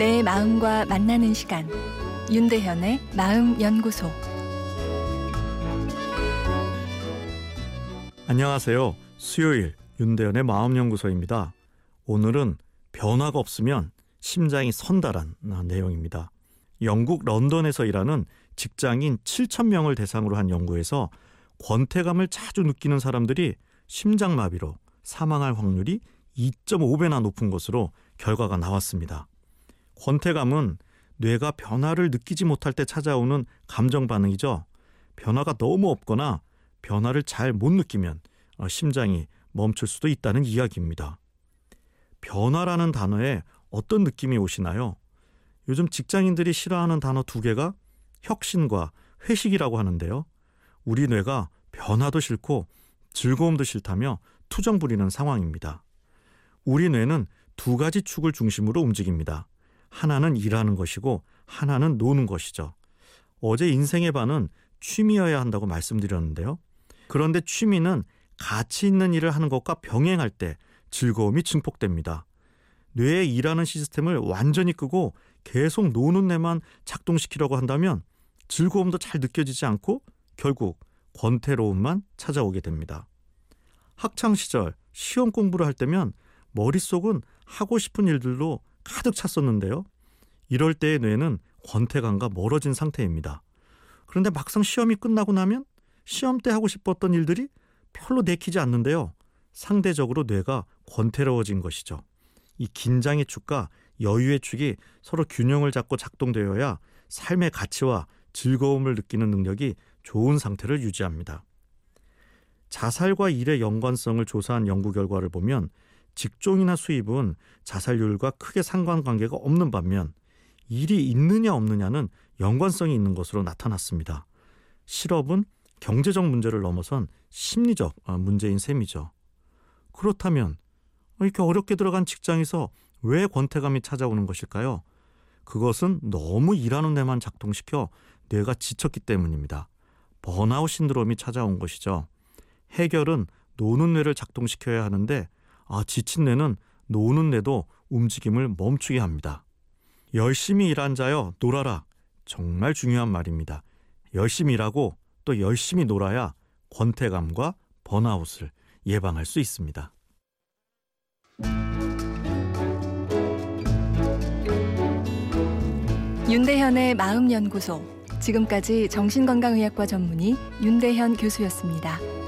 내 마음과 만나는 시간 윤대현의 마음 연구소 안녕하세요. 수요일 윤대현의 마음 연구소입니다. 오늘은 변화가 없으면 심장이 선다란 내용입니다. 영국 런던에서 일하는 직장인 7천 명을 대상으로 한 연구에서 권태감을 자주 느끼는 사람들이 심장마비로 사망할 확률이 2.5배나 높은 것으로 결과가 나왔습니다. 권태감은 뇌가 변화를 느끼지 못할 때 찾아오는 감정 반응이죠. 변화가 너무 없거나 변화를 잘 못 느끼면 어, 심장이 멈출 수도 있다는 이야기입니다. 변화라는 단어에 어떤 느낌이 오시나요? 요즘 직장인들이 싫어하는 단어 두 개가 혁신과 회식이라고 하는데요. 우리 뇌가 변화도 싫고 즐거움도 싫다며 투정 부리는 상황입니다. 우리 뇌는 두 가지 축을 중심으로 움직입니다. 하나는 일하는 것이고 하나는 노는 것이죠. 어제 인생의 반은 취미여야 한다고 말씀드렸는데요. 그런데 취미는 가치 있는 일을 하는 것과 병행할 때 즐거움이 증폭됩니다. 뇌에 일하는 시스템을 완전히 끄고 계속 노는 뇌만 작동시키려고 한다면 즐거움도 잘 느껴지지 않고 결국 권태로움만 찾아오게 됩니다. 학창 시절 시험 공부를 할 때면 머릿속은 하고 싶은 일들로 가득 찼었는데요. 이럴 때의 뇌는 권태감과 멀어진 상태입니다. 그런데 막상 시험이 끝나고 나면 시험 때 하고 싶었던 일들이 별로 내키지 않는데요. 상대적으로 뇌가 권태로워진 것이죠. 이 긴장의 축과 여유의 축이 서로 균형을 잡고 작동되어야 삶의 가치와 즐거움을 느끼는 능력이 좋은 상태를 유지합니다. 자살과 일의 연관성을 조사한 연구 결과를 보면 직종이나 수입은 자살률과 크게 상관관계가 없는 반면 일이 있느냐 없느냐는 연관성이 있는 것으로 나타났습니다. 실업은 경제적 문제를 넘어선 심리적 아, 문제인 셈이죠. 그렇다면 이렇게 어렵게 들어간 직장에서 왜 권태감이 찾아오는 것일까요? 그것은 너무 일하는 데만 작동시켜 뇌가 지쳤기 때문입니다. 번아웃 신드롬이 찾아온 것이죠. 해결은 노는 뇌를 작동시켜야 하는데 아, 지친 뇌는 노는 뇌도 움직임을 멈추게 합니다. 열심히 일한 자여 놀아라. 정말 중요한 말입니다. 열심히 일하고 또 열심히 놀아야 권태감과 번아웃을 예방할 수 있습니다. 윤대현의 마음연구소. 지금까지 정신건강의학과 전문의 윤대현 교수였습니다.